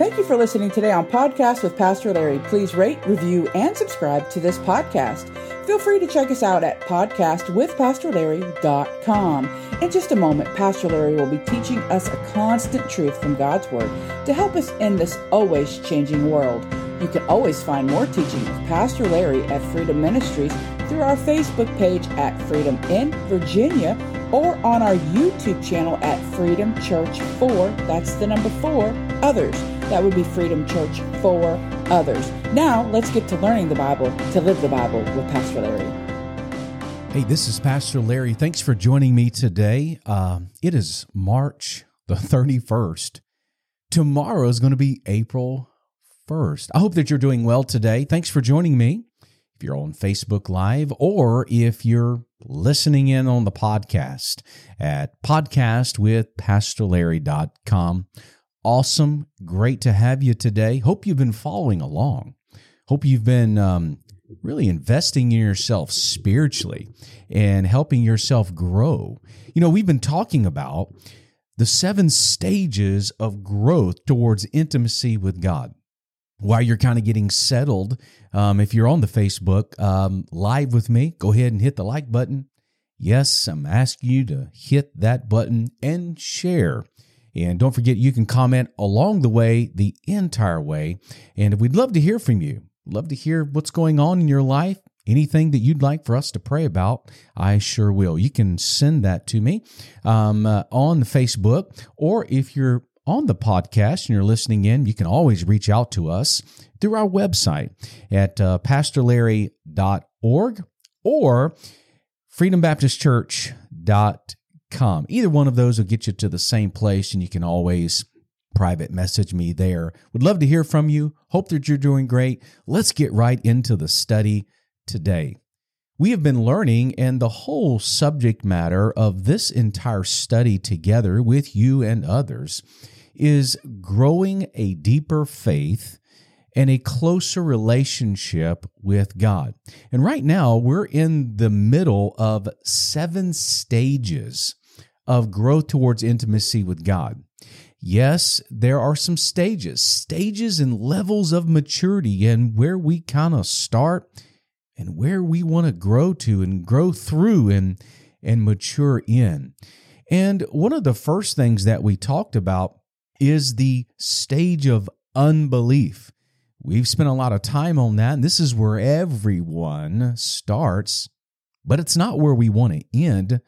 Thank you for listening today on Podcast with Pastor Larry. Please rate, review, and subscribe to this podcast. Feel free to check us out at podcastwithpastorlarry.com. In just a moment, Pastor Larry will be teaching us a constant truth from God's Word to help us in this always changing world. You can always find more teaching with Pastor Larry at Freedom Ministries through our Facebook page at Freedom in Virginia or on our YouTube channel at Freedom Church 4. That's the number 4 others. That would be Freedom Church for others. Now, let's get to learning the Bible to live the Bible with Pastor Larry. Hey, this is Pastor Larry. Thanks for joining me today. Uh, it is March the 31st. Tomorrow is going to be April 1st. I hope that you're doing well today. Thanks for joining me. If you're on Facebook Live or if you're listening in on the podcast at podcastwithpastorlarry.com. Awesome. Great to have you today. Hope you've been following along. Hope you've been um, really investing in yourself spiritually and helping yourself grow. You know, we've been talking about the seven stages of growth towards intimacy with God. While you're kind of getting settled, um, if you're on the Facebook um, live with me, go ahead and hit the like button. Yes, I'm asking you to hit that button and share. And don't forget, you can comment along the way, the entire way. And we'd love to hear from you. Love to hear what's going on in your life. Anything that you'd like for us to pray about, I sure will. You can send that to me um, uh, on Facebook, or if you're on the podcast and you're listening in, you can always reach out to us through our website at uh, pastorlarry.org or freedombaptistchurch.com. Either one of those will get you to the same place, and you can always private message me there. Would love to hear from you. Hope that you're doing great. Let's get right into the study today. We have been learning, and the whole subject matter of this entire study together with you and others is growing a deeper faith and a closer relationship with God. And right now, we're in the middle of seven stages of growth towards intimacy with God. Yes, there are some stages, stages and levels of maturity, and where we kind of start and where we want to grow to and grow through and, and mature in. And one of the first things that we talked about is the stage of unbelief. We've spent a lot of time on that, and this is where everyone starts, but it's not where we want to end.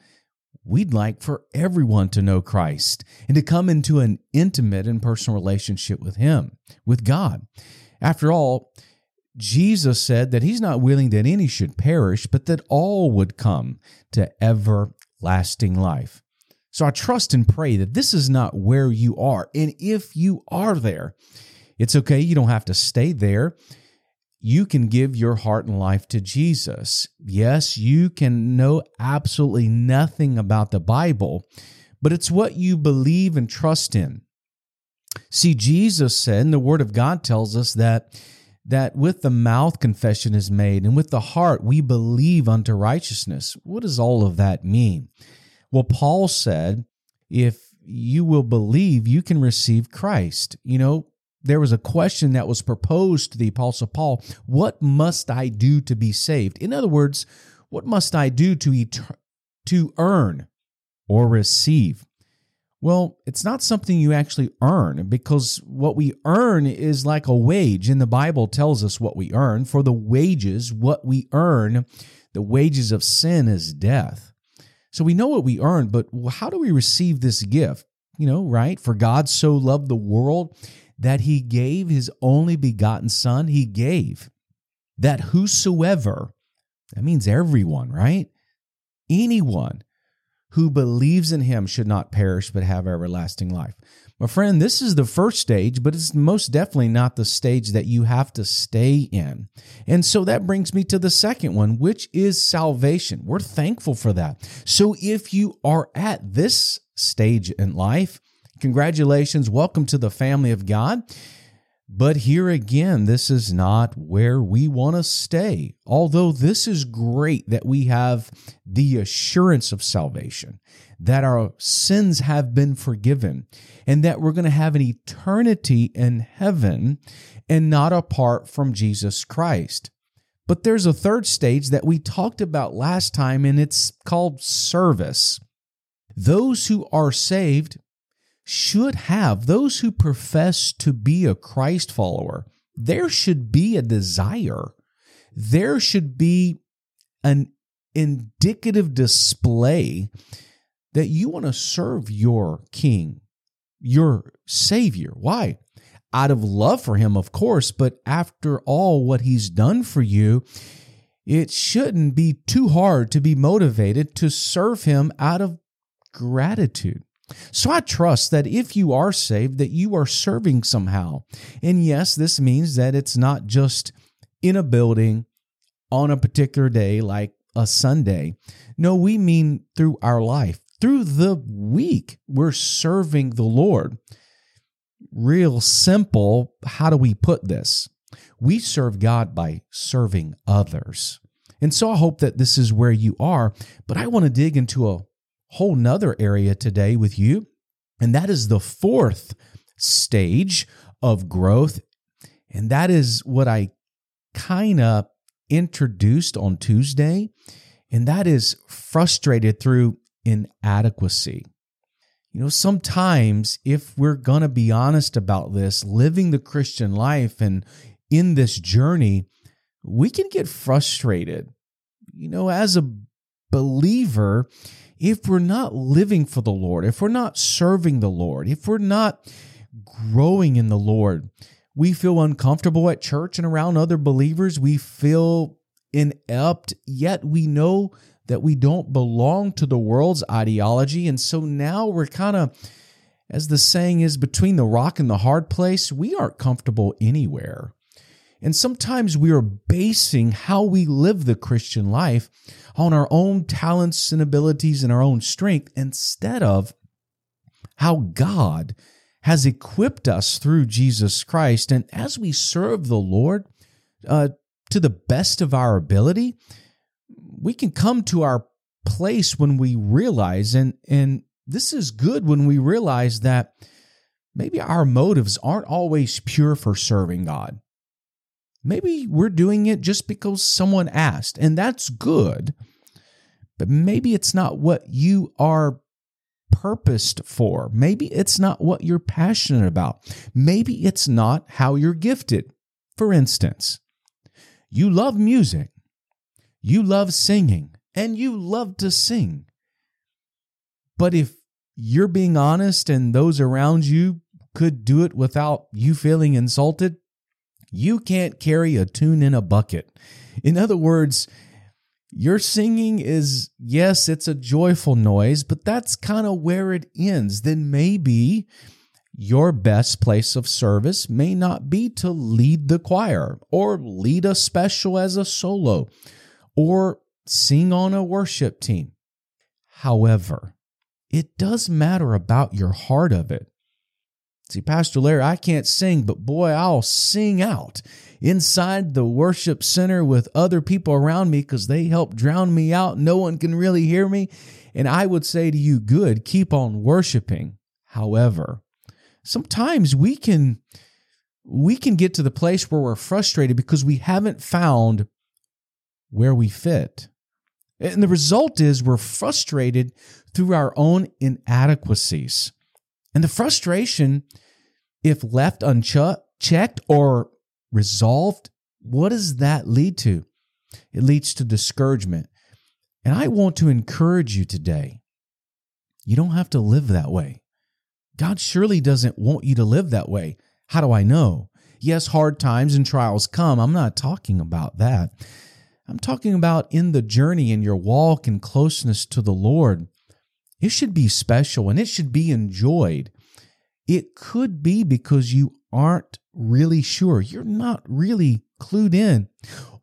We'd like for everyone to know Christ and to come into an intimate and personal relationship with Him, with God. After all, Jesus said that he's not willing that any should perish, but that all would come to everlasting life. So I trust and pray that this is not where you are. And if you are there, it's okay. You don't have to stay there. You can give your heart and life to Jesus. Yes, you can know absolutely nothing about the Bible, but it's what you believe and trust in. See, Jesus said, and the Word of God tells us that that with the mouth confession is made and with the heart we believe unto righteousness. What does all of that mean? Well, Paul said, if you will believe, you can receive Christ. You know, there was a question that was proposed to the Apostle Paul What must I do to be saved? In other words, what must I do to, et- to earn or receive well, it's not something you actually earn because what we earn is like a wage, and the Bible tells us what we earn. For the wages, what we earn, the wages of sin is death. So we know what we earn, but how do we receive this gift? You know, right? For God so loved the world that he gave his only begotten Son, he gave that whosoever, that means everyone, right? Anyone who believes in him should not perish but have everlasting life. My friend, this is the first stage, but it's most definitely not the stage that you have to stay in. And so that brings me to the second one, which is salvation. We're thankful for that. So if you are at this stage in life, congratulations. Welcome to the family of God. But here again, this is not where we want to stay. Although this is great that we have the assurance of salvation, that our sins have been forgiven and that we're going to have an eternity in heaven and not apart from Jesus Christ. But there's a third stage that we talked about last time, and it's called service. Those who are saved should have, those who profess to be a Christ follower, there should be a desire. There should be an indicative display that you want to serve your king, your savior. Why? Out of love for him, of course, but after all what he's done for you, it shouldn't be too hard to be motivated to serve him out of gratitude. So I trust that if you are saved, that you are serving somehow. And yes, this means that it's not just in a building on a particular day like a Sunday. No, we mean through our life, through the week, we're serving the Lord. Real simple, how do we put this? We serve God by serving others. And so I hope that this is where you are, but I want to dig into a whole nother area today with you. And that is the fourth stage of growth. And that is what I kind of introduced on Tuesday. And that is frustrated through inadequacy. You know, sometimes if we're going to be honest about this, living the Christian life and in this journey, we can get frustrated. You know, as a believer, if we're not living for the Lord, if we're not serving the Lord, if we're not growing in the Lord, we feel uncomfortable at church and around other believers. We feel inept, yet we know that we don't belong to the world's ideology. And so now we're kind of, as the saying is, between the rock and the hard place. We aren't comfortable anywhere. And sometimes we are basing how we live the Christian life on our own talents and abilities and our own strength instead of how God has equipped us through Jesus Christ. And as we serve the Lord uh, to the best of our ability, we can come to our place when we realize, and, and this is good when we realize that maybe our motives aren't always pure for serving God. Maybe we're doing it just because someone asked, and that's good, but maybe it's not what you are purposed for. Maybe it's not what you're passionate about. Maybe it's not how you're gifted. For instance, you love music, you love singing, and you love to sing. But if you're being honest and those around you could do it without you feeling insulted, you can't carry a tune in a bucket. In other words, your singing is, yes, it's a joyful noise, but that's kind of where it ends. Then maybe your best place of service may not be to lead the choir or lead a special as a solo or sing on a worship team. However, it does matter about your heart of it. See, Pastor Larry, I can't sing, but boy, I'll sing out inside the worship center with other people around me because they help drown me out. No one can really hear me. And I would say to you, good, keep on worshiping. However, sometimes we can we can get to the place where we're frustrated because we haven't found where we fit. And the result is we're frustrated through our own inadequacies. And the frustration if left unchecked or resolved, what does that lead to? It leads to discouragement. And I want to encourage you today. You don't have to live that way. God surely doesn't want you to live that way. How do I know? Yes, hard times and trials come. I'm not talking about that. I'm talking about in the journey in your walk and closeness to the Lord. It should be special and it should be enjoyed. It could be because you aren't really sure. You're not really clued in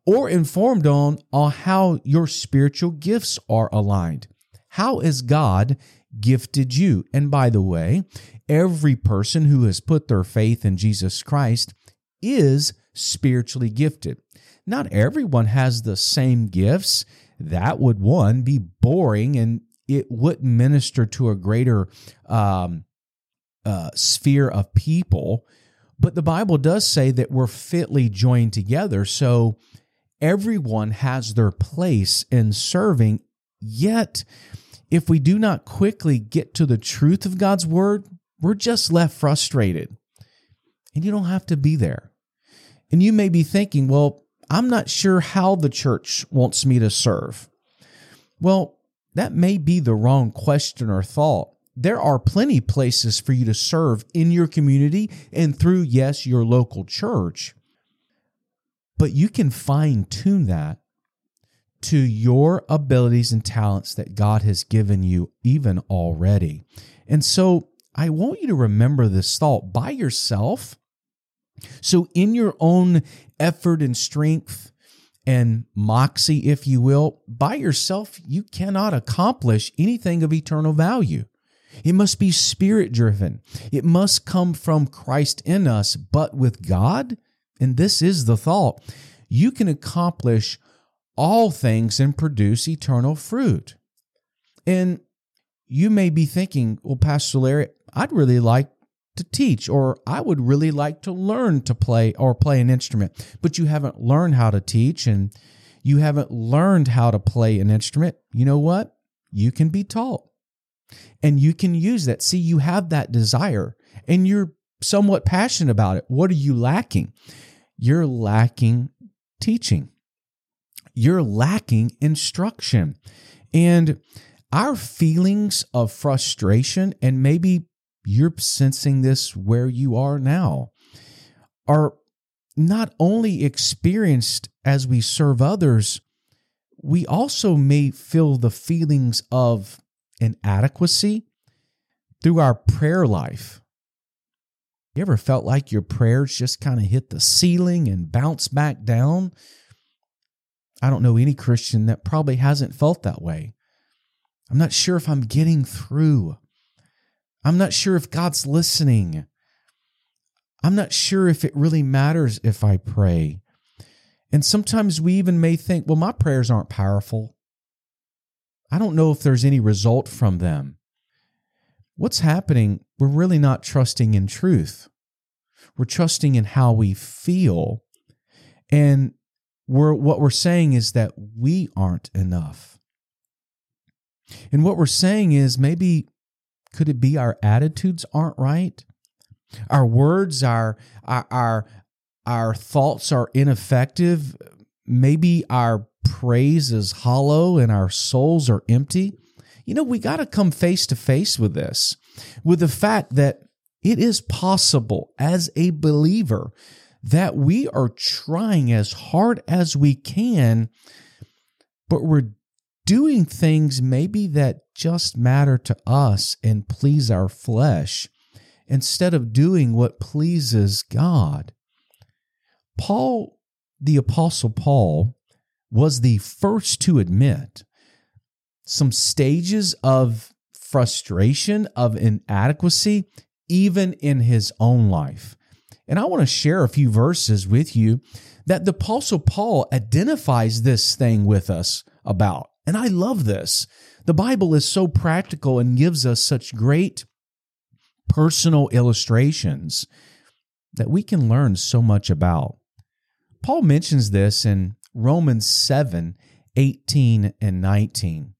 or informed on, on how your spiritual gifts are aligned. How has God gifted you? And by the way, every person who has put their faith in Jesus Christ is spiritually gifted. Not everyone has the same gifts. That would one be boring and it wouldn't minister to a greater um, uh, sphere of people. But the Bible does say that we're fitly joined together. So everyone has their place in serving. Yet, if we do not quickly get to the truth of God's word, we're just left frustrated. And you don't have to be there. And you may be thinking, well, I'm not sure how the church wants me to serve. Well, that may be the wrong question or thought. There are plenty places for you to serve in your community and through, yes, your local church. But you can fine tune that to your abilities and talents that God has given you, even already. And so I want you to remember this thought by yourself. So, in your own effort and strength and moxie, if you will, by yourself, you cannot accomplish anything of eternal value. It must be spirit driven. It must come from Christ in us, but with God, and this is the thought, you can accomplish all things and produce eternal fruit. And you may be thinking, well, Pastor Larry, I'd really like to teach, or I would really like to learn to play or play an instrument, but you haven't learned how to teach and you haven't learned how to play an instrument. You know what? You can be taught and you can use that. See, you have that desire and you're somewhat passionate about it. What are you lacking? You're lacking teaching, you're lacking instruction. And our feelings of frustration and maybe you're sensing this where you are now, are not only experienced as we serve others, we also may feel the feelings of inadequacy through our prayer life. You ever felt like your prayers just kind of hit the ceiling and bounce back down? I don't know any Christian that probably hasn't felt that way. I'm not sure if I'm getting through. I'm not sure if God's listening. I'm not sure if it really matters if I pray. And sometimes we even may think, well, my prayers aren't powerful. I don't know if there's any result from them. What's happening? We're really not trusting in truth. We're trusting in how we feel. And we're, what we're saying is that we aren't enough. And what we're saying is maybe could it be our attitudes aren't right? Our words, our our our, our thoughts are ineffective. Maybe our praise is hollow and our souls are empty. You know, we got to come face to face with this, with the fact that it is possible as a believer that we are trying as hard as we can, but we're doing things maybe that just matter to us and please our flesh instead of doing what pleases God. Paul, the Apostle Paul, was the first to admit some stages of frustration, of inadequacy, even in his own life. And I want to share a few verses with you that the Apostle Paul identifies this thing with us about. And I love this. The Bible is so practical and gives us such great personal illustrations that we can learn so much about. Paul mentions this in Romans 7 18 and 19.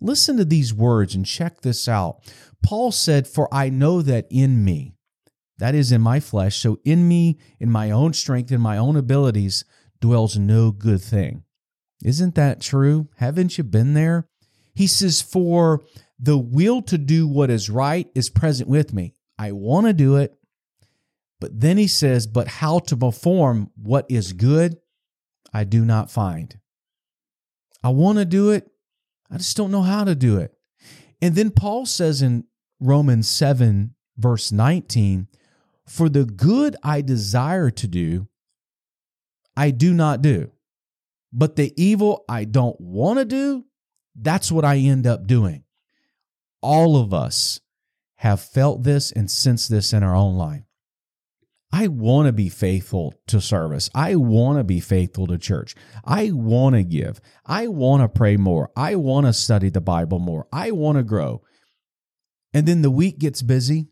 Listen to these words and check this out. Paul said, For I know that in me, that is in my flesh, so in me, in my own strength, in my own abilities, dwells no good thing. Isn't that true? Haven't you been there? He says, For the will to do what is right is present with me. I want to do it. But then he says, But how to perform what is good, I do not find. I want to do it. I just don't know how to do it. And then Paul says in Romans 7, verse 19, For the good I desire to do, I do not do. But the evil I don't want to do, that's what I end up doing. All of us have felt this and sensed this in our own life. I want to be faithful to service. I want to be faithful to church. I want to give. I want to pray more. I want to study the Bible more. I want to grow. And then the week gets busy.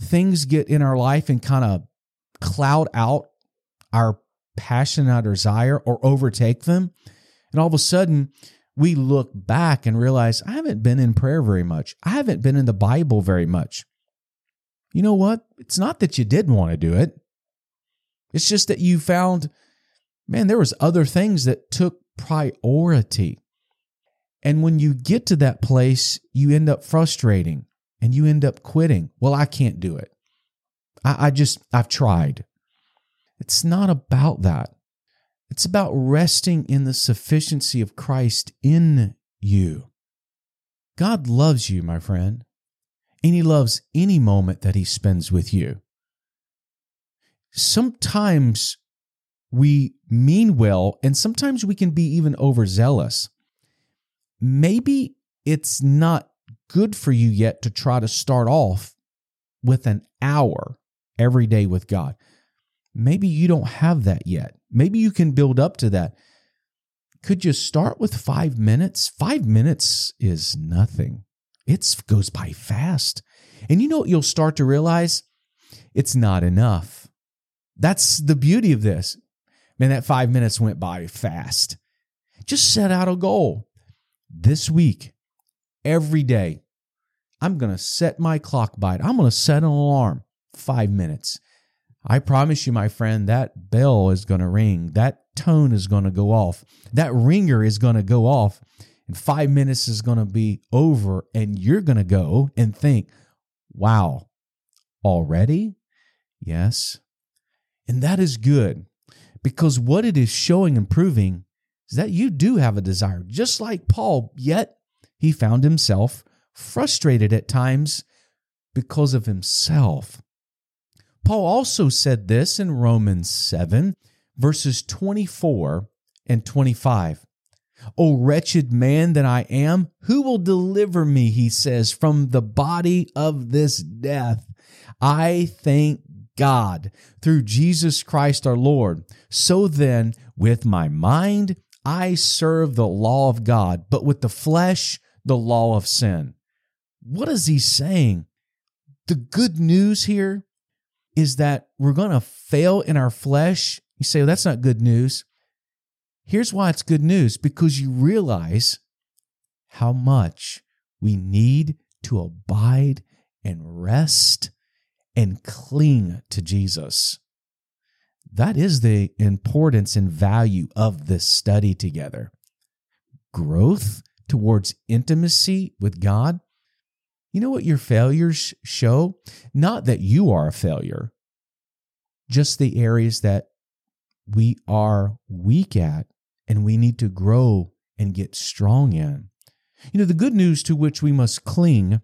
Things get in our life and kind of cloud out our passion, our desire, or overtake them. And all of a sudden, we look back and realize I haven't been in prayer very much. I haven't been in the Bible very much you know what? It's not that you didn't want to do it. It's just that you found, man, there was other things that took priority. And when you get to that place, you end up frustrating and you end up quitting. Well, I can't do it. I, I just, I've tried. It's not about that. It's about resting in the sufficiency of Christ in you. God loves you, my friend and He loves any moment that He spends with you. Sometimes we mean well, and sometimes we can be even overzealous. Maybe it's not good for you yet to try to start off with an hour every day with God. Maybe you don't have that yet. Maybe you can build up to that. Could you start with five minutes? Five minutes is nothing. It goes by fast. And you know what you'll start to realize? It's not enough. That's the beauty of this. Man, that five minutes went by fast. Just set out a goal. This week, every day, I'm going to set my clock by it. I'm going to set an alarm five minutes. I promise you, my friend, that bell is going to ring. That tone is going to go off. That ringer is going to go off and five minutes is going to be over, and you're going to go and think, wow, already? Yes. And that is good because what it is showing and proving is that you do have a desire, just like Paul, yet he found himself frustrated at times because of himself. Paul also said this in Romans 7, verses 24 and 25. O wretched man that I am, who will deliver me, he says, from the body of this death? I thank God through Jesus Christ our Lord. So then, with my mind, I serve the law of God, but with the flesh, the law of sin. What is he saying? The good news here is that we're going to fail in our flesh. You say, well, that's not good news. Here's why it's good news because you realize how much we need to abide and rest and cling to Jesus. That is the importance and value of this study together. Growth towards intimacy with God. You know what your failures show? Not that you are a failure, just the areas that we are weak at and we need to grow and get strong in. You know, the good news to which we must cling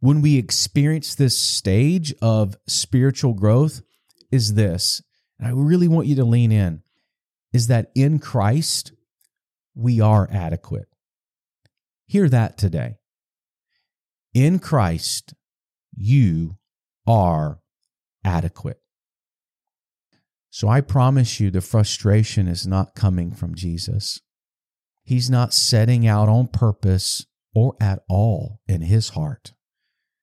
when we experience this stage of spiritual growth is this, and I really want you to lean in, is that in Christ, we are adequate. Hear that today. In Christ, you are adequate. So I promise you, the frustration is not coming from Jesus. He's not setting out on purpose or at all in his heart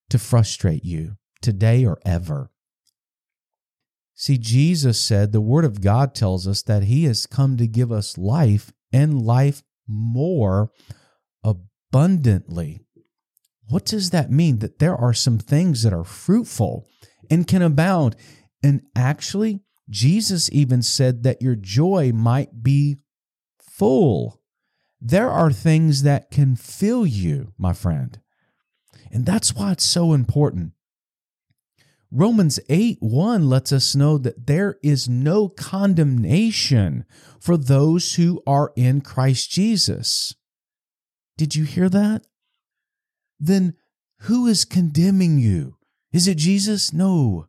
to frustrate you today or ever. See, Jesus said the Word of God tells us that He has come to give us life and life more abundantly. What does that mean? That there are some things that are fruitful and can abound. And actually, Jesus even said that your joy might be full. There are things that can fill you, my friend. And that's why it's so important. Romans 8 1 lets us know that there is no condemnation for those who are in Christ Jesus. Did you hear that? Then who is condemning you? Is it Jesus? No.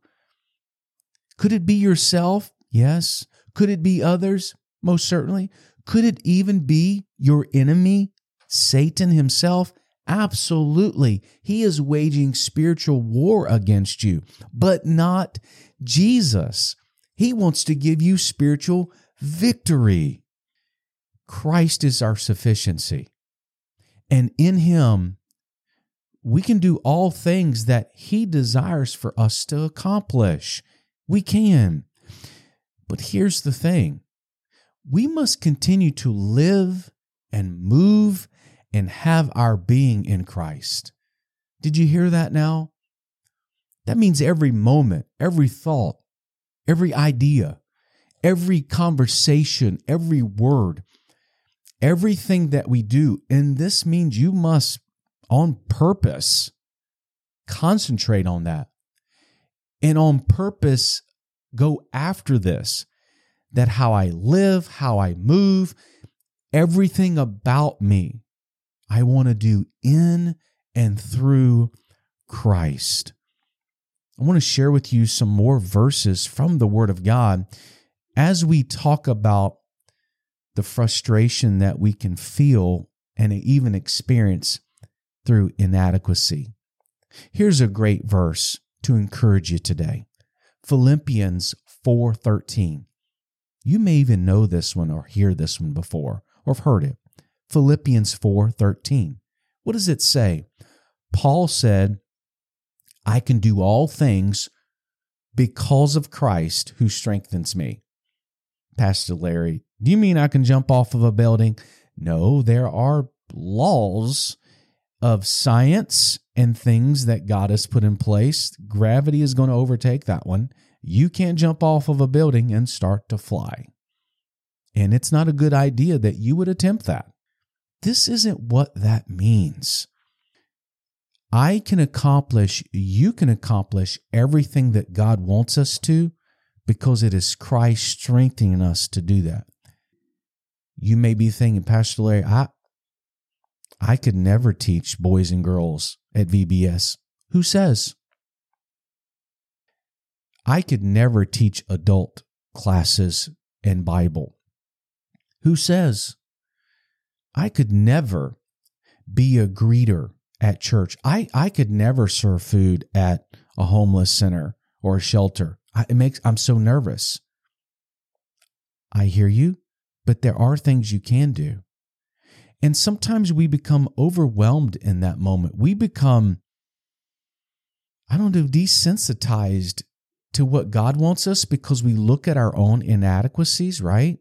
Could it be yourself? Yes. Could it be others? Most certainly. Could it even be your enemy, Satan himself? Absolutely. He is waging spiritual war against you, but not Jesus. He wants to give you spiritual victory. Christ is our sufficiency. And in Him, we can do all things that He desires for us to accomplish. We can. But here's the thing we must continue to live and move and have our being in Christ. Did you hear that now? That means every moment, every thought, every idea, every conversation, every word, everything that we do. And this means you must, on purpose, concentrate on that. And on purpose, go after this. That how I live, how I move, everything about me, I want to do in and through Christ. I want to share with you some more verses from the Word of God as we talk about the frustration that we can feel and even experience through inadequacy. Here's a great verse to encourage you today. Philippians 4:13. You may even know this one or hear this one before or have heard it. Philippians 4:13. What does it say? Paul said, I can do all things because of Christ who strengthens me. Pastor Larry, do you mean I can jump off of a building? No, there are laws of science and things that God has put in place. Gravity is going to overtake that one. You can't jump off of a building and start to fly. And it's not a good idea that you would attempt that. This isn't what that means. I can accomplish, you can accomplish everything that God wants us to because it is Christ strengthening us to do that. You may be thinking, Pastor Larry, I, I could never teach boys and girls at VBS. Who says? I could never teach adult classes and Bible. Who says? I could never be a greeter at church. I, I could never serve food at a homeless center or a shelter. I, it makes I'm so nervous. I hear you, but there are things you can do. And sometimes we become overwhelmed in that moment. We become, I don't know, desensitized to what God wants us because we look at our own inadequacies, right?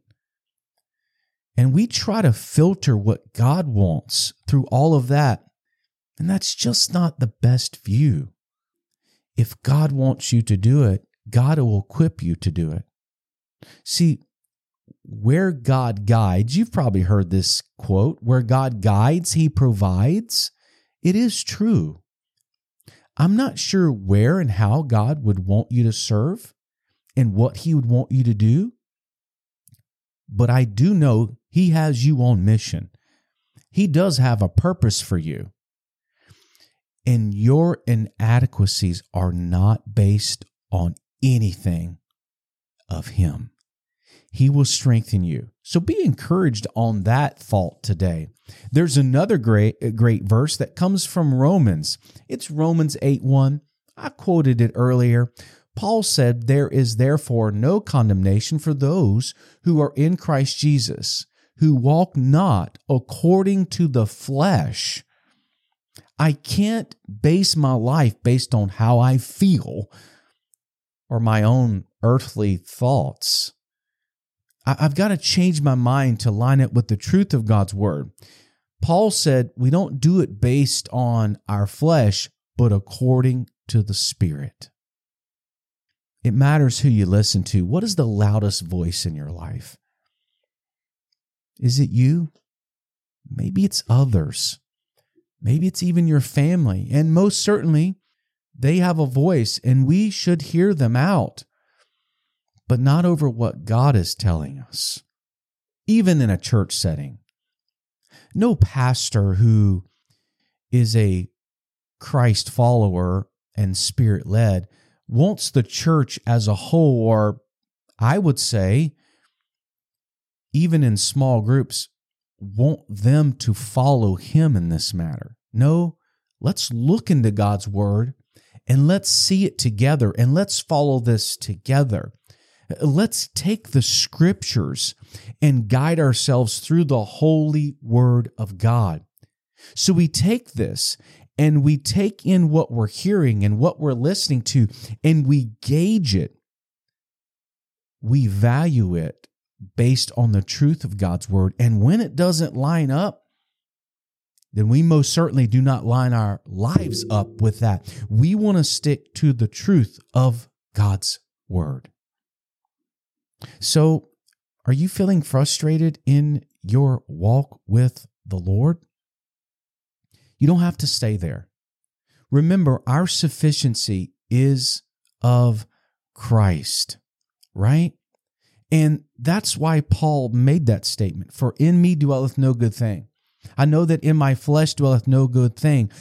And we try to filter what God wants through all of that. And that's just not the best view. If God wants you to do it, God will equip you to do it. See, where God guides, you've probably heard this quote where God guides, he provides. It is true. I'm not sure where and how God would want you to serve and what he would want you to do, but I do know he has you on mission. He does have a purpose for you. And your inadequacies are not based on anything of Him. He will strengthen you. So be encouraged on that thought today. There's another great uh, great verse that comes from Romans. It's Romans 8 1. I quoted it earlier. Paul said, There is therefore no condemnation for those who are in Christ Jesus, who walk not according to the flesh. I can't base my life based on how I feel or my own earthly thoughts. I've got to change my mind to line it with the truth of God's word. Paul said we don't do it based on our flesh, but according to the Spirit. It matters who you listen to. What is the loudest voice in your life? Is it you? Maybe it's others. Maybe it's even your family. And most certainly, they have a voice and we should hear them out, but not over what God is telling us, even in a church setting. No pastor who is a Christ follower and spirit led wants the church as a whole, or I would say, even in small groups, want them to follow him in this matter. No, let's look into God's word and let's see it together and let's follow this together. Let's take the scriptures and guide ourselves through the holy word of God. So we take this and we take in what we're hearing and what we're listening to and we gauge it. We value it based on the truth of God's word. And when it doesn't line up, then we most certainly do not line our lives up with that. We want to stick to the truth of God's word. So, are you feeling frustrated in your walk with the Lord? You don't have to stay there. Remember, our sufficiency is of Christ, right? And that's why Paul made that statement For in me dwelleth no good thing. I know that in my flesh dwelleth no good thing,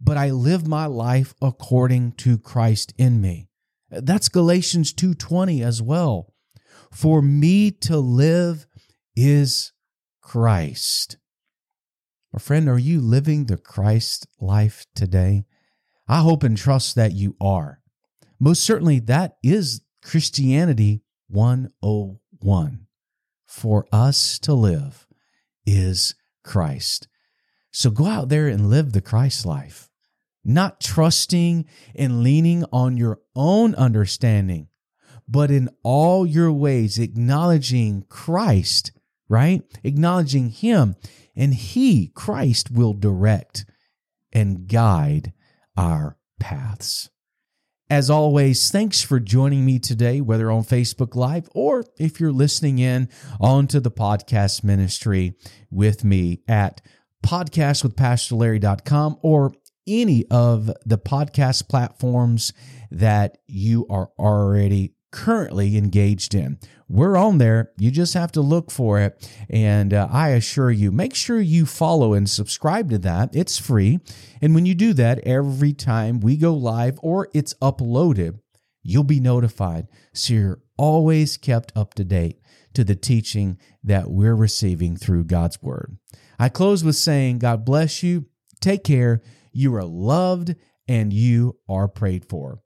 but I live my life according to Christ in me. That's Galatians 2:20 as well. For me to live is Christ. My friend, are you living the Christ life today? I hope and trust that you are. Most certainly, that is Christianity 101. For us to live is Christ. So go out there and live the Christ life, not trusting and leaning on your own understanding, but in all your ways acknowledging Christ, right? Acknowledging Him, and He, Christ, will direct and guide our paths. As always, thanks for joining me today, whether on Facebook Live or if you're listening in onto the podcast ministry with me at podcastwithpastorlarry.com or any of the podcast platforms that you are already currently engaged in. We're on there. You just have to look for it. And uh, I assure you, make sure you follow and subscribe to that. It's free. And when you do that, every time we go live or it's uploaded, you'll be notified. So you're always kept up to date to the teaching that we're receiving through God's Word. I close with saying, God bless you. Take care. You are loved and you are prayed for.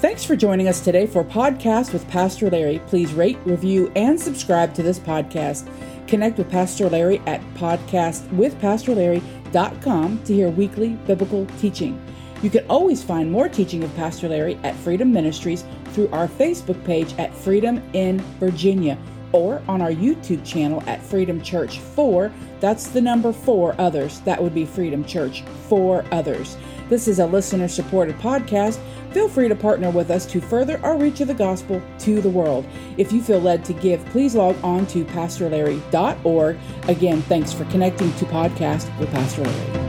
Thanks for joining us today for Podcast with Pastor Larry. Please rate, review, and subscribe to this podcast. Connect with Pastor Larry at podcastwithpastorlarry.com to hear weekly biblical teaching. You can always find more teaching of Pastor Larry at Freedom Ministries through our Facebook page at Freedom in Virginia or on our YouTube channel at Freedom Church 4. That's the number 4 others. That would be Freedom Church 4 others. This is a listener supported podcast. Feel free to partner with us to further our reach of the gospel to the world. If you feel led to give, please log on to pastorlarry.org. Again, thanks for connecting to Podcast with Pastor Larry.